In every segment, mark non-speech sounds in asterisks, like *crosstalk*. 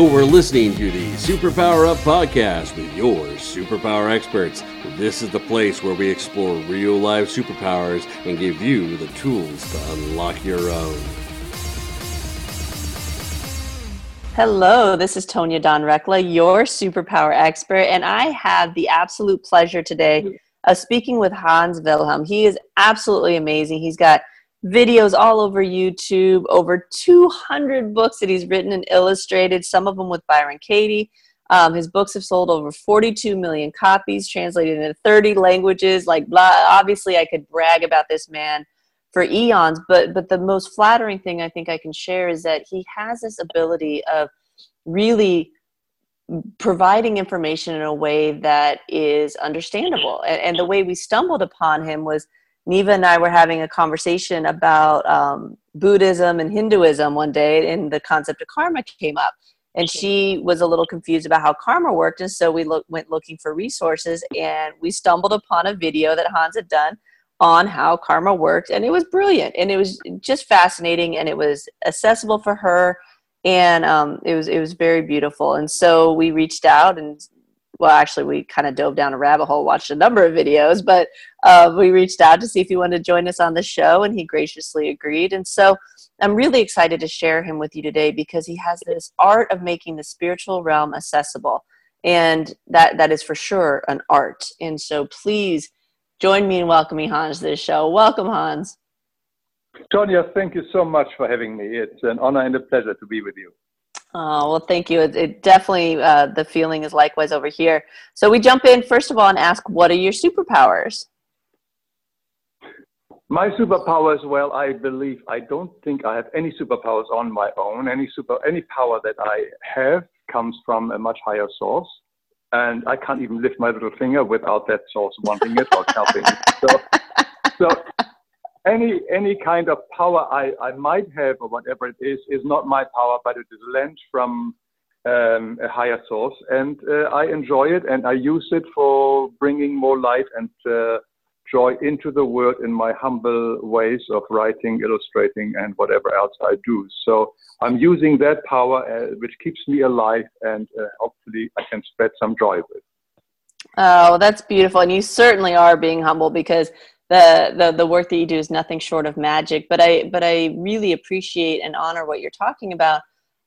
You're listening to the Superpower Up Podcast with your superpower experts. This is the place where we explore real life superpowers and give you the tools to unlock your own. Hello, this is Tonya Dawn Recla, your superpower expert, and I have the absolute pleasure today of speaking with Hans Wilhelm. He is absolutely amazing. He's got videos all over YouTube, over 200 books that he's written and illustrated, some of them with Byron Katie. Um, his books have sold over 42 million copies, translated into 30 languages. Like, blah. Obviously, I could brag about this man for eons, but but the most flattering thing I think I can share is that he has this ability of really providing information in a way that is understandable. And, and the way we stumbled upon him was Neva and I were having a conversation about um, Buddhism and Hinduism one day, and the concept of karma came up. And she was a little confused about how karma worked, and so we look, went looking for resources, and we stumbled upon a video that Hans had done on how karma worked, and it was brilliant, and it was just fascinating, and it was accessible for her, and um, it was it was very beautiful. And so we reached out and well, actually, we kind of dove down a rabbit hole, watched a number of videos, but uh, we reached out to see if he wanted to join us on the show, and he graciously agreed. And so I'm really excited to share him with you today because he has this art of making the spiritual realm accessible. And that, that is for sure an art. And so please join me in welcoming Hans to this show. Welcome, Hans. Tonya, thank you so much for having me. It's an honor and a pleasure to be with you. Oh, well, thank you. It, it definitely, uh, the feeling is likewise over here. So we jump in, first of all, and ask, what are your superpowers? My superpowers, well, I believe, I don't think I have any superpowers on my own. Any super, any power that I have comes from a much higher source. And I can't even lift my little finger without that source wanting it or *laughs* helping. So, so any any kind of power I, I might have or whatever it is is not my power, but it is lent from um, a higher source, and uh, I enjoy it and I use it for bringing more light and uh, joy into the world in my humble ways of writing, illustrating, and whatever else I do. So I'm using that power, uh, which keeps me alive, and uh, hopefully I can spread some joy with. Oh, that's beautiful. And you certainly are being humble because the, the the work that you do is nothing short of magic but i but i really appreciate and honor what you're talking about.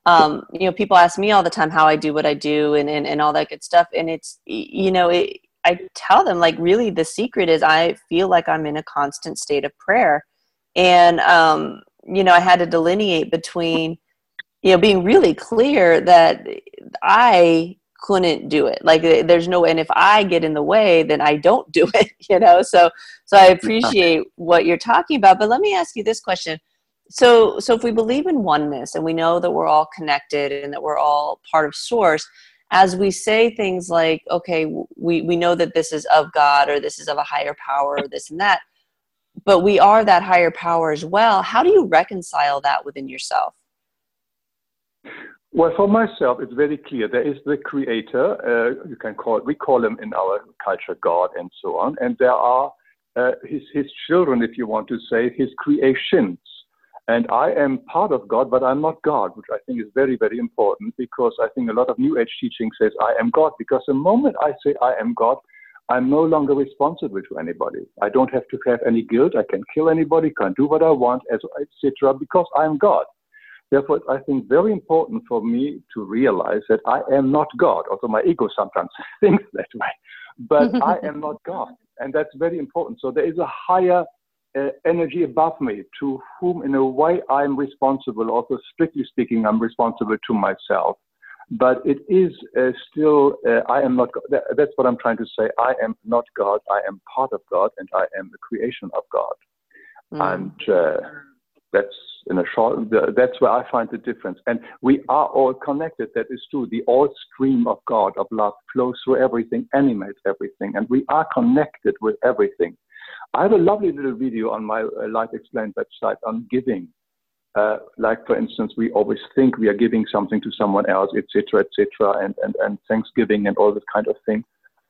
Um, you know people ask me all the time how i do what i do and and, and all that good stuff. And it's you know it, i tell them like really the secret is i feel like i'm in a constant state of prayer. And um, you know i had to delineate between you know being really clear that i couldn't do it. Like eh, there's no and if i get in the way then i don't do *laughs* it you know? So so i appreciate what you're talking about but let me ask you this question. So so if we believe in oneness and we know that we're all connected and that we're all part of source as we say things like okay we we know that this is of god or this is of a higher power or this and that but we are that higher power as well how do you reconcile that within yourself well, for myself, it's very clear. There is the creator. Uh, you can call it, we call him in our culture God and so on. And there are uh, his his children, if you want to say, his creations. And I am part of God, but I'm not God, which I think is very, very important because I think a lot of New Age teaching says I am God. Because the moment I say I am God, I'm no longer responsible to anybody. I don't have to have any guilt. I can kill anybody, can do what I want, etc. Because I'm God. Therefore, I think very important for me to realize that I am not God, although my ego sometimes *laughs* thinks that way. But *laughs* I am not God. And that's very important. So there is a higher uh, energy above me to whom, in a way, I'm responsible. Also, strictly speaking, I'm responsible to myself. But it is uh, still, uh, I am not God. That's what I'm trying to say. I am not God. I am part of God and I am the creation of God. Mm. And uh, that's in a short, that's where I find the difference. And we are all connected. That is true. The all stream of God, of love, flows through everything, animates everything, and we are connected with everything. I have a lovely little video on my uh, Life Explained website on giving. Uh, like for instance, we always think we are giving something to someone else, etc., etc., and, and and Thanksgiving and all that kind of thing.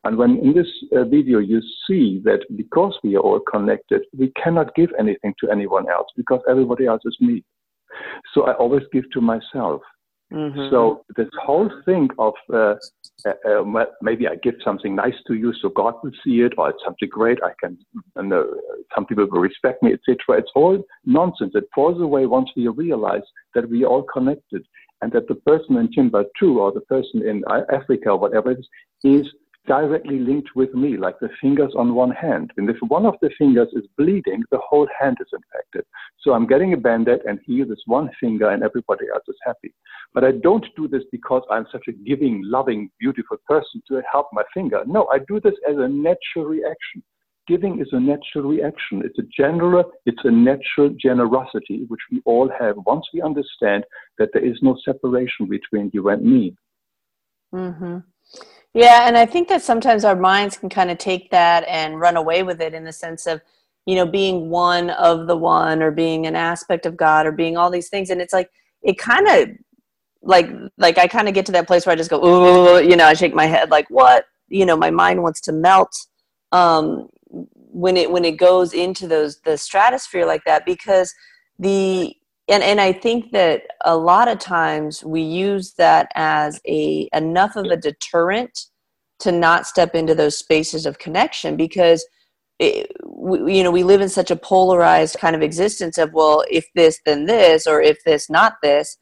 And when in this uh, video you see that because we are all connected, we cannot give anything to anyone else because everybody else is me. So I always give to myself. Mm-hmm. So this whole thing of uh, uh, uh, maybe I give something nice to you so God will see it, or it's something great, I can, and uh, some people will respect me, etc. It's all nonsense. It falls away once we realize that we are all connected, and that the person in Timbuktu or the person in Africa or whatever it is is directly linked with me, like the fingers on one hand. And if one of the fingers is bleeding, the whole hand is infected. So I'm getting a band-aid and heal this one finger and everybody else is happy. But I don't do this because I'm such a giving, loving, beautiful person to help my finger. No, I do this as a natural reaction. Giving is a natural reaction. It's a general, it's a natural generosity which we all have once we understand that there is no separation between you and me. Mm-hmm. Yeah, and I think that sometimes our minds can kind of take that and run away with it in the sense of, you know, being one of the one or being an aspect of God or being all these things. And it's like, it kind of like, like I kind of get to that place where I just go, oh, you know, I shake my head like, what? You know, my mind wants to melt um, when it when it goes into those the stratosphere like that because the and and I think that a lot of times we use that as a enough of a deterrent to not step into those spaces of connection because it, we, you know we live in such a polarized kind of existence of well if this then this or if this not this.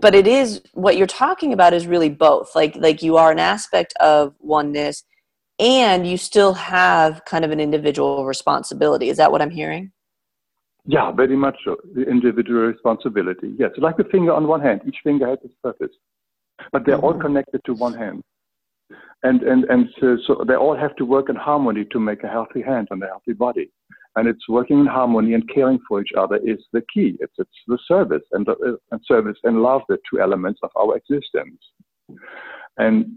But it is what you're talking about is really both. Like like you are an aspect of oneness and you still have kind of an individual responsibility. Is that what i'm hearing yeah, very much so. The individual responsibility. Yes, like the finger on one hand. Each finger has its purpose, but they're mm-hmm. all connected to one hand, and and and so, so, they all have to work in harmony to make a healthy hand and a healthy body. And it's working in harmony and caring for each other is the key. It's it's the service and uh, and service and love, the two elements of our existence. And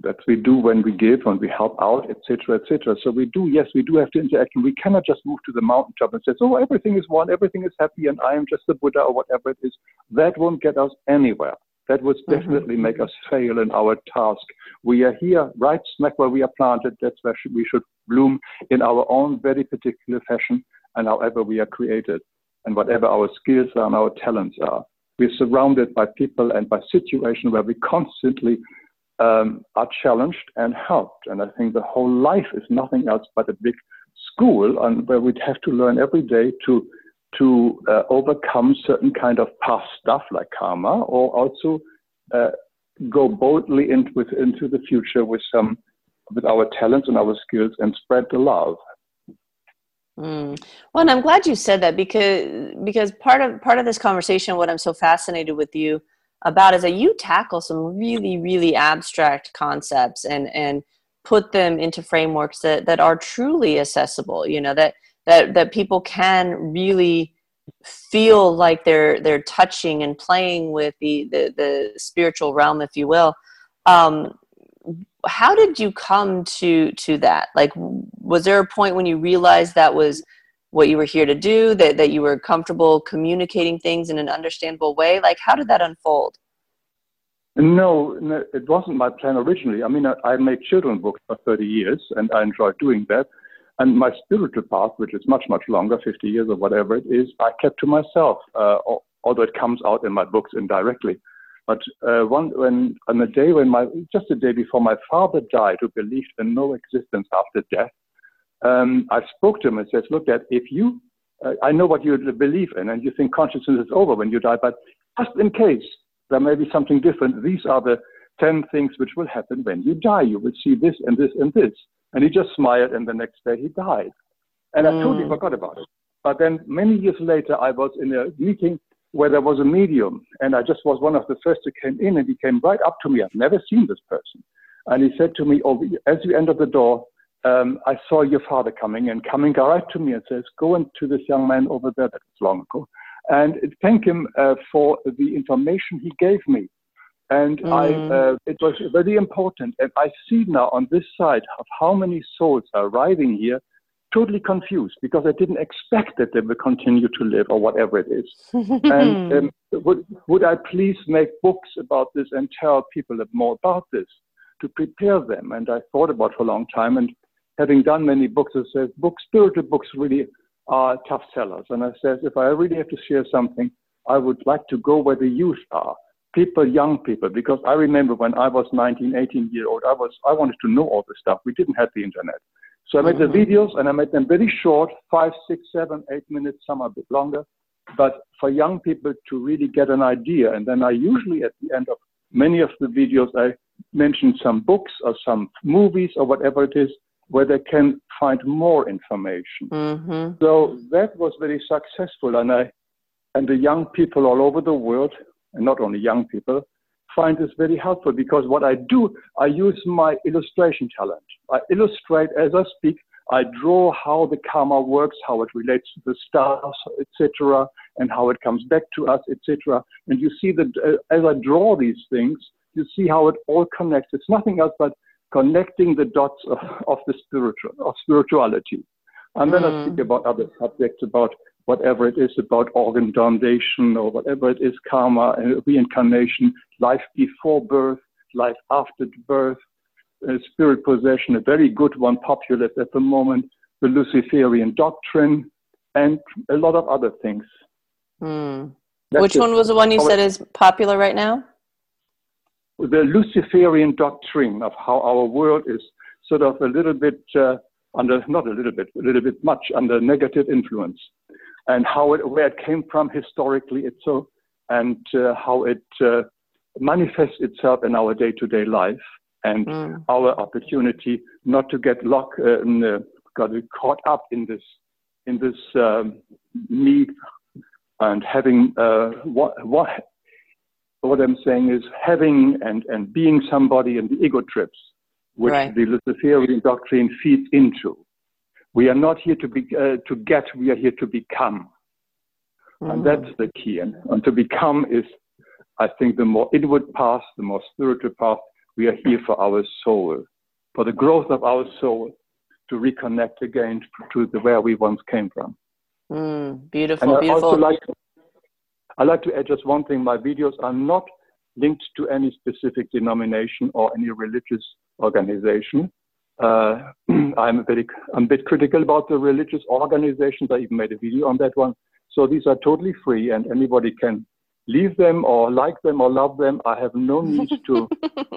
that we do when we give, when we help out, etc., etc. So we do, yes, we do have to interact, and we cannot just move to the mountaintop and say, "Oh, everything is one, everything is happy, and I am just the Buddha or whatever it is." That won't get us anywhere. That would mm-hmm. definitely make us fail in our task. We are here, right smack where we are planted. That's where we should bloom in our own very particular fashion, and however we are created, and whatever our skills are and our talents are. We're surrounded by people and by situation where we constantly um, are challenged and helped. And I think the whole life is nothing else but a big school and where we'd have to learn every day to to uh, overcome certain kind of past stuff like karma, or also uh, go boldly into, into the future with some with our talents and our skills and spread the love. Mm. Well, and I'm glad you said that because because part of part of this conversation, what I'm so fascinated with you about is that you tackle some really really abstract concepts and and put them into frameworks that that are truly accessible you know that that that people can really feel like they're they're touching and playing with the the, the spiritual realm if you will. Um, how did you come to to that? Like was there a point when you realized that was what you were here to do that, that you were comfortable communicating things in an understandable way? Like how did that unfold? No, no it wasn't my plan originally. I mean I, I made children books for 30 years and i enjoyed doing that. And my spiritual path which is much much longer 50 years or whatever it is i kept to myself uh, although it comes out in my books indirectly. But uh, one when on the day when my just the day before my father died who believed in no existence after death um, I spoke to him and said, look, Dad, if you, uh, I know what you believe in and you think consciousness is over when you die, but just in case there may be something different, these are the 10 things which will happen when you die. You will see this and this and this. And he just smiled and the next day he died. And mm. I totally forgot about it. But then many years later, I was in a meeting where there was a medium and I just was one of the first who came in and he came right up to me. I've never seen this person. And he said to me, oh, as you enter the door, um, I saw your father coming and coming right to me and says, go and to this young man over there. That was long ago. And thank him uh, for the information he gave me. And mm. I, uh, it was very important. And I see now on this side of how many souls are arriving here, totally confused because I didn't expect that they will continue to live or whatever it is. and *laughs* um, would, would I please make books about this and tell people more about this to prepare them? And I thought about for a long time. And having done many books, I said, books, spiritual books really are tough sellers. And I said, if I really have to share something, I would like to go where the youth are. people, young people, because I remember when I was 19, 18 year old, I was I wanted to know all this stuff. We didn't have the internet. So I made mm-hmm. the videos and I made them very short, five, six, seven, eight minutes, some a bit longer. But for young people to really get an idea, and then I usually at the end of many of the videos I mention some books or some movies or whatever it is where they can find more information. Mm-hmm. So that was very successful, and I and the young people all over the world, and not only young people, find this very helpful because what I do, I use my illustration talent. I illustrate as I speak. I draw how the karma works, how it relates to the stars, etc., and how it comes back to us, etc. And you see that uh, as I draw these things, you see how it all connects. It's nothing else but connecting the dots of, of the spiritual of spirituality. And then mm. I speak about other subjects, about whatever it is about organ donation or whatever it is, karma and reincarnation, life before birth, life after birth, uh, spirit possession, a very good one, popular at the moment, the Luciferian doctrine, and a lot of other things. Mm. Which one was the one you said is popular right now? The Luciferian doctrine of how our world is sort of a little bit uh, under, not a little bit, a little bit much under negative influence and how it, where it came from historically, it's so, and uh, how it uh, manifests itself in our day-to-day life, and mm. our opportunity not to get locked, uh, in, got caught up in this, in this um, me, and having uh, what, what, what I'm saying is having and, and being somebody in the ego trips, which right. the Luciferian doctrine feeds into. We are not here to, be, uh, to get, we are here to become. Mm. And that's the key. And, and to become is, I think, the more inward path, the more spiritual path. We are here for our soul, for the growth of our soul, to reconnect again to the, where we once came from. Mm, beautiful, and I beautiful. Also like, I like to add just one thing. My videos are not linked to any specific denomination or any religious organization. Uh, *clears throat* I'm a very, I'm a bit critical about the religious organizations. I even made a video on that one. So these are totally free, and anybody can leave them or like them or love them. I have no need *laughs* to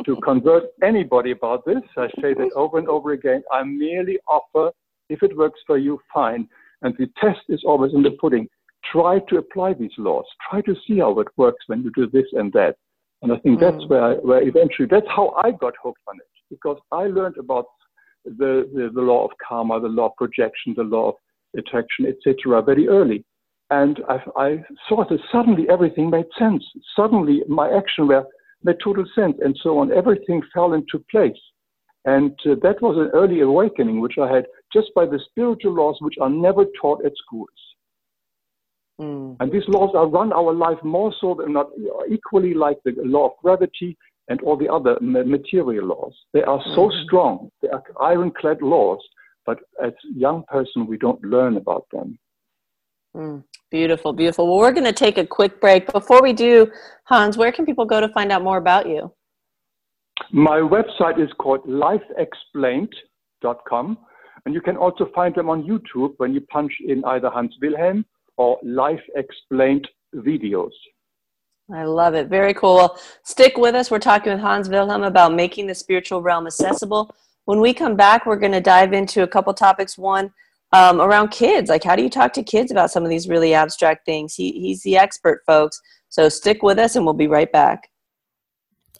to convert anybody about this. I say that over and over again. I merely offer, if it works for you, fine. And the test is always in the pudding. Try to apply these laws. Try to see how it works when you do this and that. And I think mm. that's where, I, where eventually, that's how I got hooked on it. Because I learned about the, the, the law of karma, the law of projection, the law of attraction, etc., very early. And I, I saw that suddenly everything made sense. Suddenly my action were, made total sense, and so on. Everything fell into place. And uh, that was an early awakening, which I had just by the spiritual laws, which are never taught at schools. Mm. And these laws are run our life more so than not equally like the law of gravity, and all the other material laws. They are so mm-hmm. strong. They are ironclad laws, but as young person, we don't learn about them. Mm, beautiful, beautiful. Well, we're going to take a quick break. Before we do, Hans, where can people go to find out more about you? My website is called lifeexplained.com, and you can also find them on YouTube when you punch in either Hans Wilhelm or Life Explained videos. I love it. Very cool. Stick with us. We're talking with Hans Wilhelm about making the spiritual realm accessible. When we come back, we're going to dive into a couple topics. One, um, around kids. Like, how do you talk to kids about some of these really abstract things? He, he's the expert, folks. So stick with us and we'll be right back.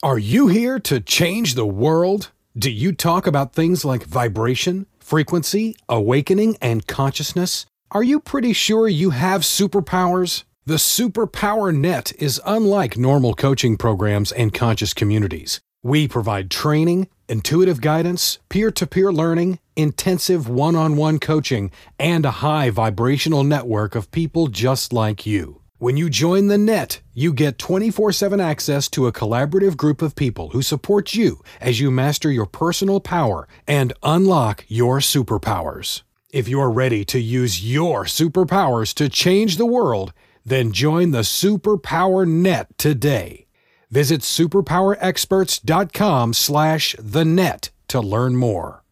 Are you here to change the world? Do you talk about things like vibration, frequency, awakening, and consciousness? Are you pretty sure you have superpowers? The Superpower Net is unlike normal coaching programs and conscious communities. We provide training, intuitive guidance, peer to peer learning, intensive one on one coaching, and a high vibrational network of people just like you. When you join the net, you get 24 7 access to a collaborative group of people who support you as you master your personal power and unlock your superpowers. If you're ready to use your superpowers to change the world, then join the Superpower Net today. Visit superpowerexperts.com slash the net to learn more.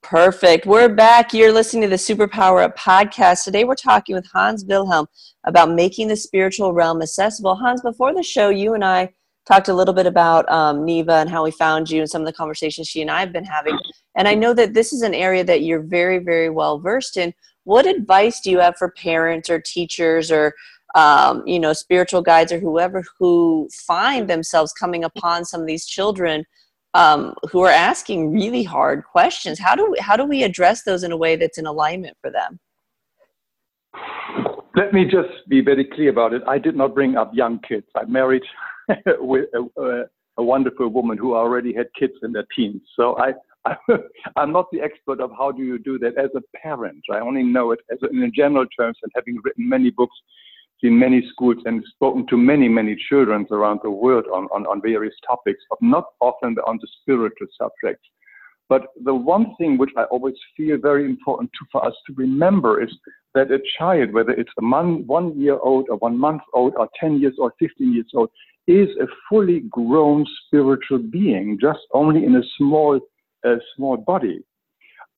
Perfect. We're back. You're listening to the Superpower Up podcast. Today we're talking with Hans Wilhelm about making the spiritual realm accessible. Hans, before the show, you and I talked a little bit about um, Neva and how we found you and some of the conversations she and I have been having. And I know that this is an area that you're very, very well versed in. What advice do you have for parents or teachers or um, you know spiritual guides or whoever who find themselves coming upon some of these children um, who are asking really hard questions? How do we, how do we address those in a way that's in alignment for them? Let me just be very clear about it. I did not bring up young kids. I married *laughs* with a, a, wonderful woman who already had kids in their teens. So I, *laughs* I, am not the expert of how do you do that as a parent. I only know it as a, in general terms and having written many books, seen many schools and spoken to many, many children around the world on, on, on various topics, but not often on the spiritual subjects. But the one thing which I always feel very important to, for us to remember is that a child, whether it's a month, one year old or one month old or 10 years or 15 years old, is a fully grown spiritual being, just only in a small, uh, small body.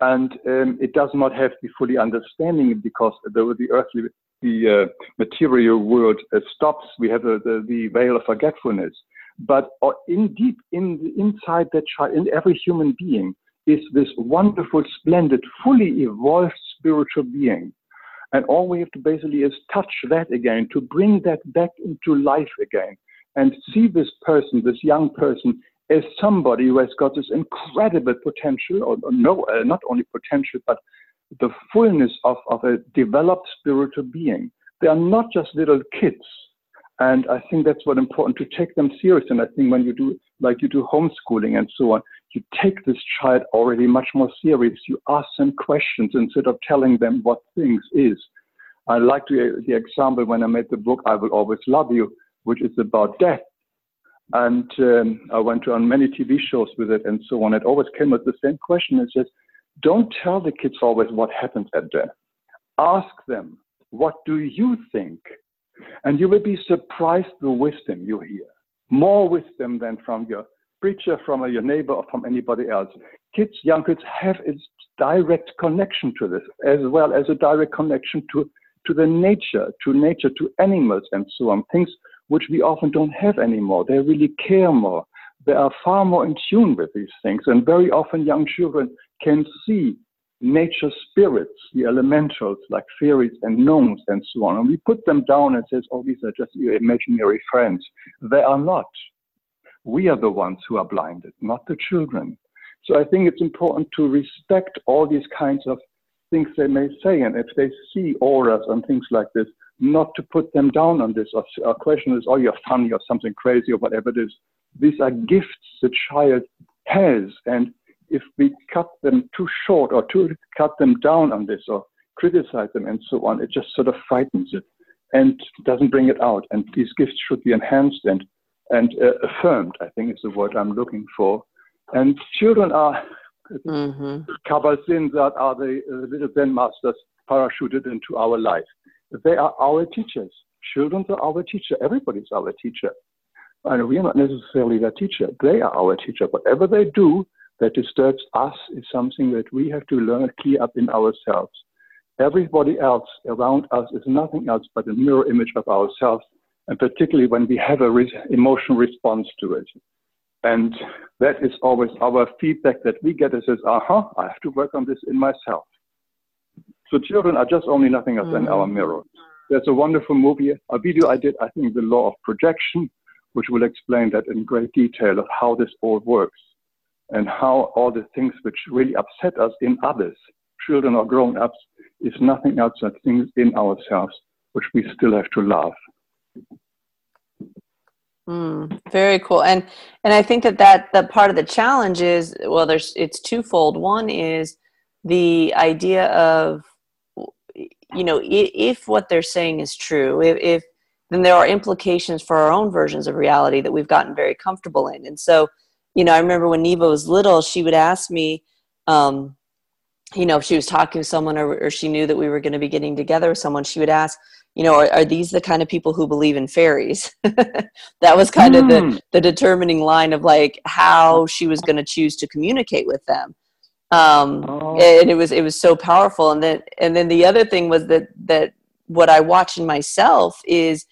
And um, it does not have the fully understanding because the, the earthly, the uh, material world uh, stops. We have the, the, veil of forgetfulness. But uh, in deep in the, inside that child, in every human being, is this wonderful, splendid, fully evolved spiritual being. And all we have to basically is touch that again, to bring that back into life again and see this person, this young person, as somebody who has got this incredible potential, or, or no, uh, not only potential, but the fullness of, of a developed spiritual being. They are not just little kids. And I think that's what important to take them serious. And I think when you do, like you do homeschooling and so on, you take this child already much more serious. You ask them questions instead of telling them what things is. I like to, the example when I made the book, I Will Always Love You which is about death. And um, I went on many TV shows with it and so on. It always came with the same question. It says, don't tell the kids always what happens at death. Ask them, what do you think? And you will be surprised the wisdom you hear. More wisdom than from your preacher, from your neighbor, or from anybody else. Kids, young kids have a direct connection to this, as well as a direct connection to, to the nature, to nature, to animals, and so on. Things which we often don't have anymore. They really care more. They are far more in tune with these things. And very often young children can see nature spirits, the elementals like fairies and gnomes and so on. And we put them down and says, oh, these are just your imaginary friends. They are not. We are the ones who are blinded, not the children. So I think it's important to respect all these kinds of things they may say. And if they see auras and things like this, not to put them down on this or, or question is, oh, you're funny or something crazy or whatever it is. These are gifts the child has. And if we cut them too short or to cut them down on this or criticize them and so on, it just sort of frightens it and doesn't bring it out. And these gifts should be enhanced and, and uh, affirmed, I think is the word I'm looking for. And children are mm-hmm. That are the uh, little Zen masters parachuted into our life. They are our teachers. Children are our teacher. Everybody's our teacher. And we are not necessarily their teacher. They are our teacher. Whatever they do that disturbs us is something that we have to learn clear up in ourselves. Everybody else around us is nothing else but a mirror image of ourselves, and particularly when we have a re- emotional response to it. And that is always our feedback that we get. It says, "Aha, uh-huh, I have to work on this in myself." So children are just only nothing else than our mm. mirror. There's a wonderful movie, a video I did, I think, The Law of Projection, which will explain that in great detail of how this all works and how all the things which really upset us in others, children or grown ups, is nothing else than things in ourselves which we still have to love. Mm, very cool, and and I think that that that part of the challenge is well, there's it's twofold. One is the idea of you know, if, if what they're saying is true, if, if then there are implications for our own versions of reality that we've gotten very comfortable in. And so, you know, I remember when Neva was little, she would ask me, um, you know, if she was talking to someone or, or she knew that we were going to be getting together with someone, she would ask, you know, are, are these the kind of people who believe in fairies? *laughs* that was kind mm. of the, hmm. the determining line of like how she was going to choose to communicate with them. Um, oh. and it was it was so powerful. And then and then the other thing was that that what I watch in myself is,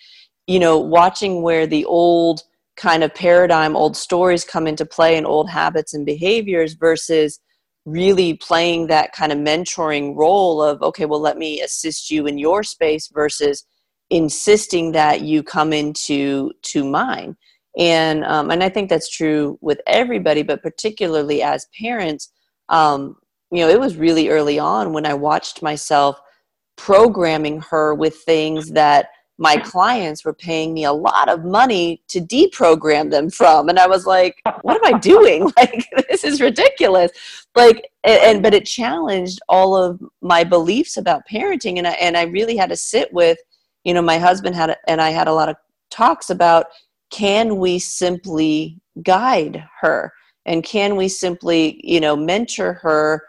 you know, watching where the old kind of paradigm, old stories come into play, and old habits and behaviors versus really playing that kind of mentoring role of okay well let me assist you in your space versus insisting that you come into to mine and um, and i think that's true with everybody but particularly as parents um, you know it was really early on when i watched myself programming her with things that my clients were paying me a lot of money to deprogram them from. And i was like what am i doing? *laughs* Like this is ridiculous. Like and, but it challenged all of my beliefs about parenting. And I, and I really had to sit with you know my husband had and i had a lot of talks about can we simply guide her and can we simply you know mentor her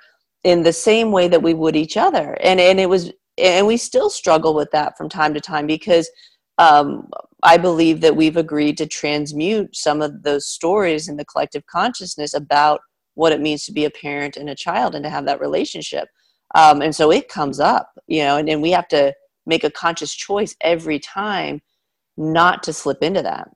in the same way that we would each other and and it was and we still struggle with that from time to time because um, i believe that we've agreed to transmute some of those stories in the collective consciousness about what it means to be a parent and a child and to have that relationship um, and so it comes up you know and, and we have to make a conscious choice every time not to slip into that.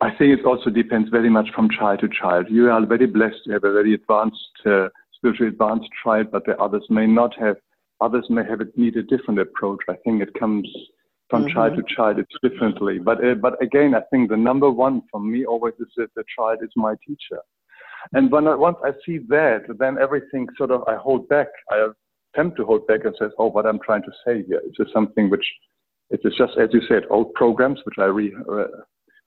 I think it also depends very much from child to child. You are very blessed to have a very advanced, uh, spiritually advanced child, but the others may not have. Others may have it need a different approach. I think it comes from mm-hmm. child to child. It's differently. But uh, but again, I think the number one for me always is that the child is my teacher. And when I, once I see that, then everything sort of I hold back. I attempt to hold back and says, oh, what I'm trying to say here is this something which it is just, as you said, old programs which I re, uh,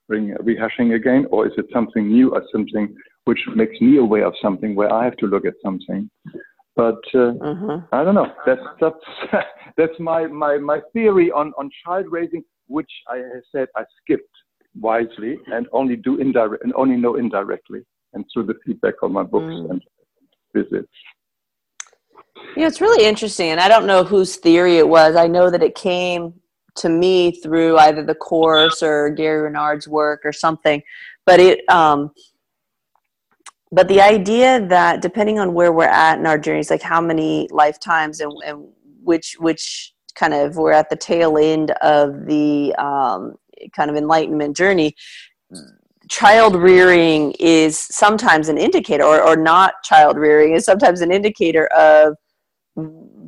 bring rehashing again, or is it something new or something which makes me aware of something where I have to look at something? But uh, uh-huh. I don't know. That's that's *laughs* that's my, my my theory on on child raising, which I said I skipped wisely and only do indirect and only know indirectly and through the feedback on my books mm. and visits. Yeah, it's really interesting, and I don't know whose theory it was. I know that it came to me through either the course or Gary Renard's work or something. But it, um, but the idea that depending on where we're at in our journeys, like how many lifetimes and, and which which kind of we're at the tail end of the um, kind of enlightenment journey child rearing is sometimes an indicator or, or not child rearing is sometimes an indicator of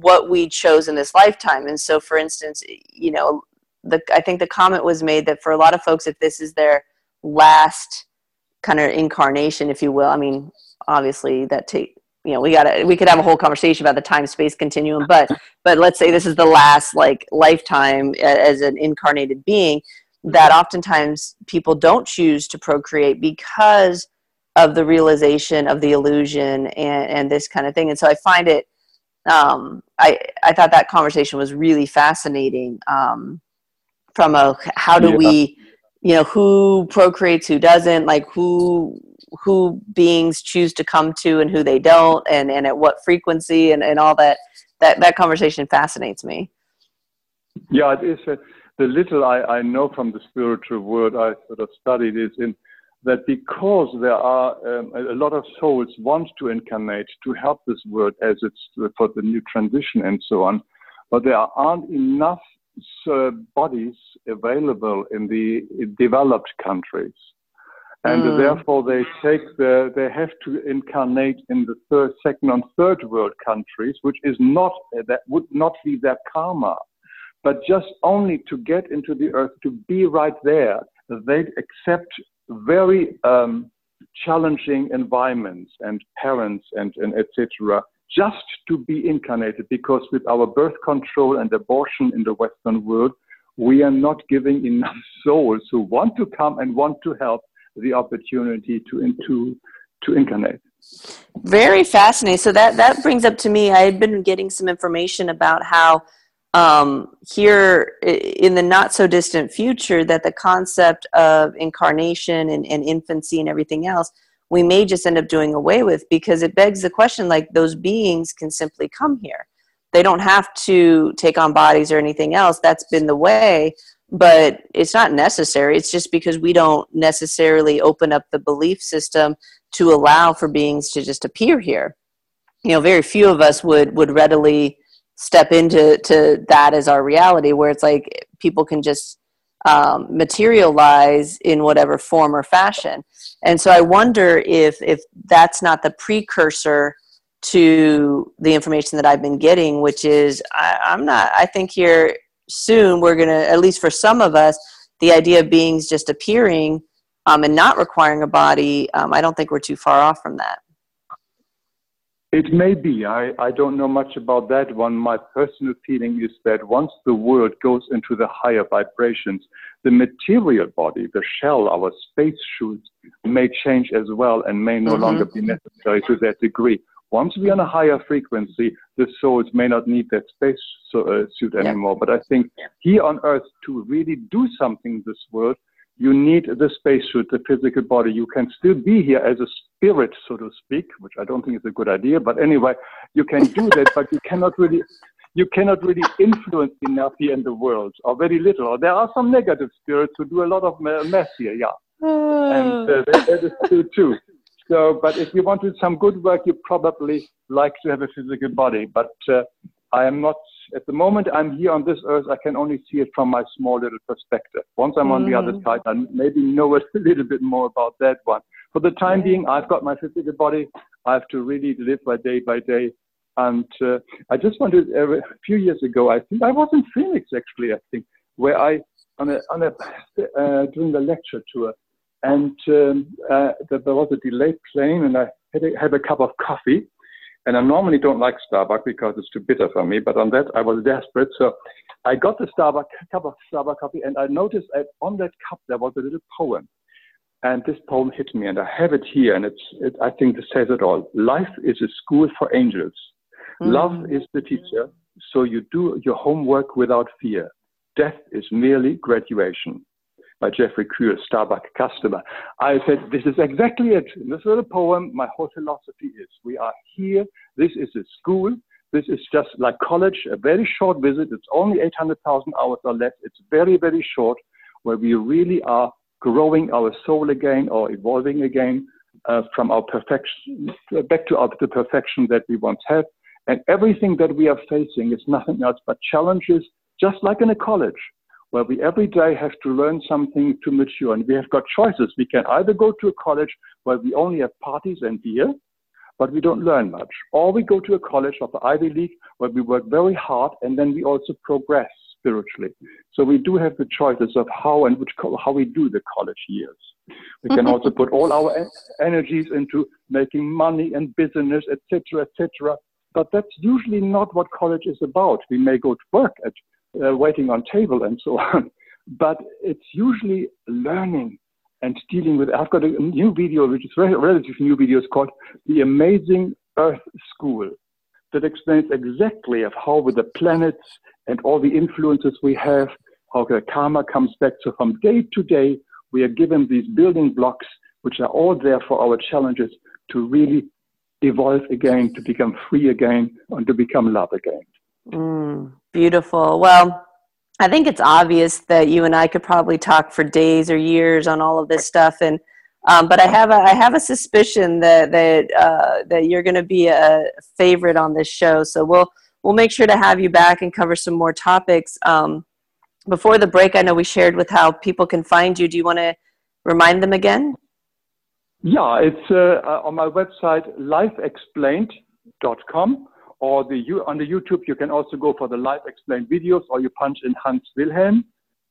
what we chose in this lifetime. And so, for instance, you know, the, I think the comment was made that for a lot of folks, if this is their last kind of incarnation, if you will, I mean, obviously that take you know we got to we could have a whole conversation about the time space continuum but but let's say this is the last like lifetime as an incarnated being that oftentimes people don't choose to procreate because of the realization of the illusion and, and this kind of thing and so i find it um, I, I thought that conversation was really fascinating um, from a how do yeah. we you know who procreates who doesn't like who who beings choose to come to and who they don't and and at what frequency and, and all that that that conversation fascinates me yeah it is uh, the little I, I know from the spiritual world i sort of studied is in that because there are um, a lot of souls want to incarnate to help this world as it's for the new transition and so on, but there aren't enough uh, bodies available in the developed countries. And mm. therefore, they take the, they have to incarnate in the third, second, and third world countries, which is not that would not be their karma, but just only to get into the earth, to be right there. They accept very um, challenging environments and parents and, and etc. just to be incarnated because with our birth control and abortion in the Western world, we are not giving enough *laughs* souls who want to come and want to help the opportunity to, to, to incarnate. Very fascinating. So that, that brings up to me, I had been getting some information about how um, here in the not so distant future that the concept of incarnation and, and, infancy and everything else we may just end up doing away with because it begs the question like those beings can simply come here they don't have to take on bodies or anything else that's been the way but it's not necessary. It's just because we don't necessarily open up the belief system to allow for beings to just appear here. You know, very few of us would would readily step into to that as our reality, where it's like people can just um, materialize in whatever form or fashion. And so I wonder if if that's not the precursor to the information that I've been getting, which is I, I'm not. I think here soon we're going to, at least for some of us, the idea of beings just appearing um, and not requiring a body. Um, I don't think we're too far off from that. It may be. I, I don't know much about that one. My personal feeling is that once the world goes into the higher vibrations, the material body, the shell, our space suit, may change as well and may no mm-hmm. longer be necessary to that degree. Once we're on a higher frequency, the souls may not need that space uh, suit anymore. Yeah. But I think here on Earth, to really do something in this world, you need the spacesuit, the physical body. You can still be here as a spirit, so to speak, which I don't think is a good idea. But anyway, you can do *laughs* that, but you cannot really, you cannot really influence enough here in the world, or very little. There are some negative spirits who do a lot of mess here, yeah, and uh, that, that is true too. So, but if you want to do some good work, you probably like to have a physical body. But uh, I am not at the moment I'm here on this earth, I can only see it from my small little perspective. Once I'm mm. on the other mm. side, I maybe know *laughs* a little bit more about that one. For the time being, I've got my physical body. I have to really live by day by day. And uh, I just wanted uh, a few years ago, I think I was in Phoenix actually, I think, where I on a on a uh, doing the lecture tour, and um, uh, there was a delayed plane, and I had a, had a cup of coffee, and I normally don't like Starbucks because it's too bitter for me, but on that I was desperate. So I got the Starbucks cup of Starbucks coffee and I noticed that on that cup there was a little poem. And this poem hit me and I have it here and it's, it, I think it says it all. Life is a school for angels. Mm-hmm. Love is the teacher. So you do your homework without fear. Death is merely graduation by Jeffrey Krier, Starbucks customer. I said, this is exactly it. In this little poem, my whole philosophy is we are here. This is a school. This is just like college, a very short visit. It's only 800,000 hours or less. It's very, very short, where we really are growing our soul again or evolving again uh, from our perfection back to our, the perfection that we once had. And everything that we are facing is nothing else but challenges, just like in a college where we every day have to learn something to mature. And we have got choices. We can either go to a college where we only have parties and beer, but we don't learn much, or we go to a college of the Ivy League where we work very hard and then we also progress spiritually. So we do have the choices of how and which how we do the college years. We can also put all our en- energies into making money and business, etc., etc. But that's usually not what college is about. We may go to work at uh, waiting on table and so *laughs* on. But it's usually learning and dealing with. I've got a new video, which is a relatively new video, called "The Amazing Earth School," that explains exactly of how with the planets and all the influences we have, how the karma comes back. So from day to day, we are given these building blocks, which are all there for our challenges to really evolve again, to become free again, and to become love again. Mm, beautiful. Well, I think it's obvious that you and I could probably talk for days or years on all of this stuff, and um, but I have a I have a suspicion that that uh, that you're going to be a favorite on this show. So we'll we'll make sure to have you back and cover some more topics. Um, before the break, I know we shared with how people can find you. Do you want to remind them again? Yeah, it's uh, on my website, lifeexplained.com or the on the YouTube, you can also go for the Life Explained videos, or you punch in Hans Wilhelm.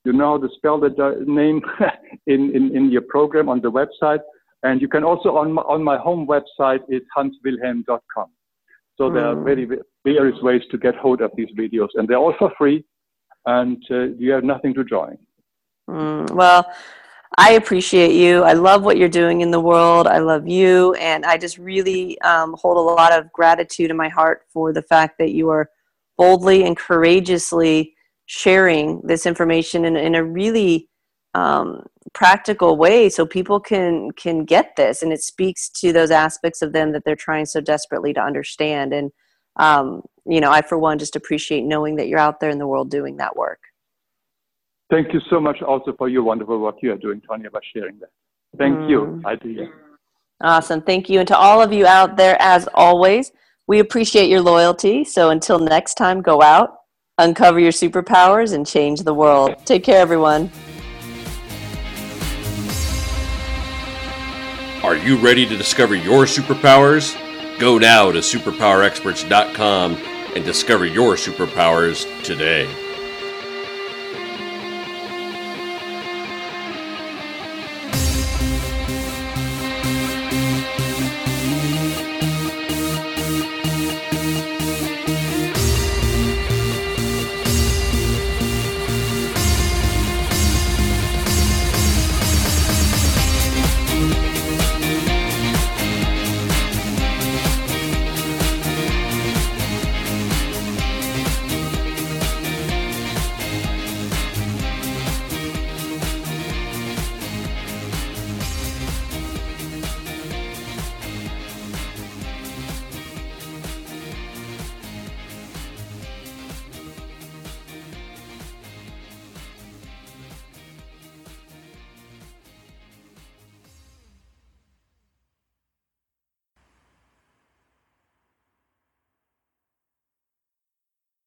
You know how to spell the name *laughs* in, in, in your program on the website. And you can also, on my, on my home website, it's hanswilhelm.com. So there are very various ways to get hold of these videos, and they're all for free, and uh, you have nothing to join. Mm, well, I appreciate you. I love what you're doing in the world. I love you. And I just really um, hold a lot of gratitude in my heart for the fact that you are boldly and courageously sharing this information in, in a really um, practical way so people can can get this and it speaks to those aspects of them that they're trying so desperately to understand and um, you know i for one just appreciate knowing that you're out there in the world doing that work Thank you so much also for your wonderful work you are doing, Tonya, by sharing that. Thank mm. you. I do. Awesome. Thank you. And to all of you out there, as always, we appreciate your loyalty. So until next time, go out, uncover your superpowers, and change the world. Take care, everyone. Are you ready to discover your superpowers? Go now to superpowerexperts.com and discover your superpowers today.